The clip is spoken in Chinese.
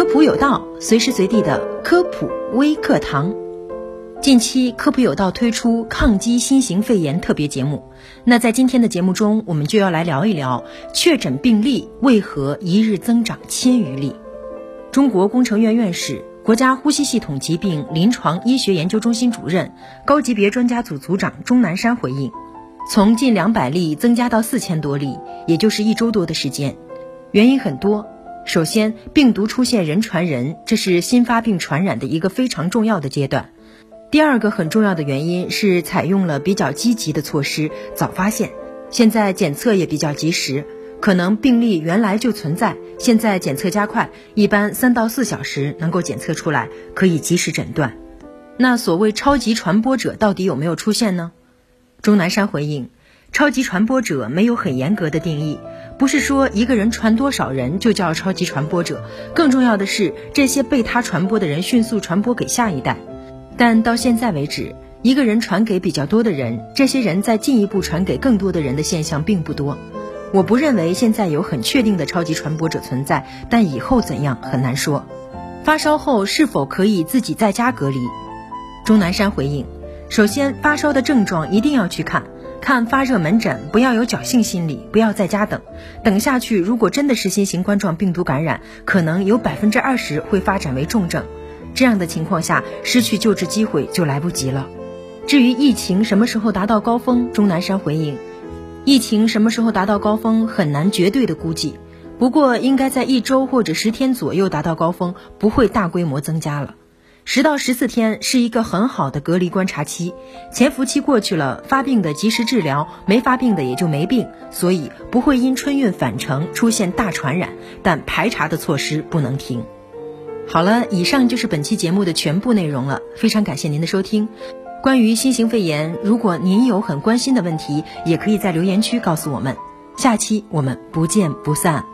科普有道，随时随地的科普微课堂。近期科普有道推出抗击新型肺炎特别节目，那在今天的节目中，我们就要来聊一聊确诊病例为何一日增长千余例。中国工程院院士、国家呼吸系统疾病临床医学研究中心主任、高级别专家组组长钟南山回应：从近两百例增加到四千多例，也就是一周多的时间，原因很多。首先，病毒出现人传人，这是新发病传染的一个非常重要的阶段。第二个很重要的原因是采用了比较积极的措施，早发现。现在检测也比较及时，可能病例原来就存在，现在检测加快，一般三到四小时能够检测出来，可以及时诊断。那所谓超级传播者到底有没有出现呢？钟南山回应：超级传播者没有很严格的定义，不是说一个人传多少人就叫超级传播者，更重要的是这些被他传播的人迅速传播给下一代。但到现在为止，一个人传给比较多的人，这些人再进一步传给更多的人的现象并不多。我不认为现在有很确定的超级传播者存在，但以后怎样很难说。发烧后是否可以自己在家隔离？钟南山回应：首先，发烧的症状一定要去看，看发热门诊，不要有侥幸心理，不要在家等。等下去，如果真的是新型冠状病毒感染，可能有百分之二十会发展为重症。这样的情况下，失去救治机会就来不及了。至于疫情什么时候达到高峰，钟南山回应：疫情什么时候达到高峰很难绝对的估计，不过应该在一周或者十天左右达到高峰，不会大规模增加了。十到十四天是一个很好的隔离观察期，潜伏期过去了，发病的及时治疗，没发病的也就没病，所以不会因春运返程出现大传染，但排查的措施不能停。好了，以上就是本期节目的全部内容了。非常感谢您的收听。关于新型肺炎，如果您有很关心的问题，也可以在留言区告诉我们。下期我们不见不散。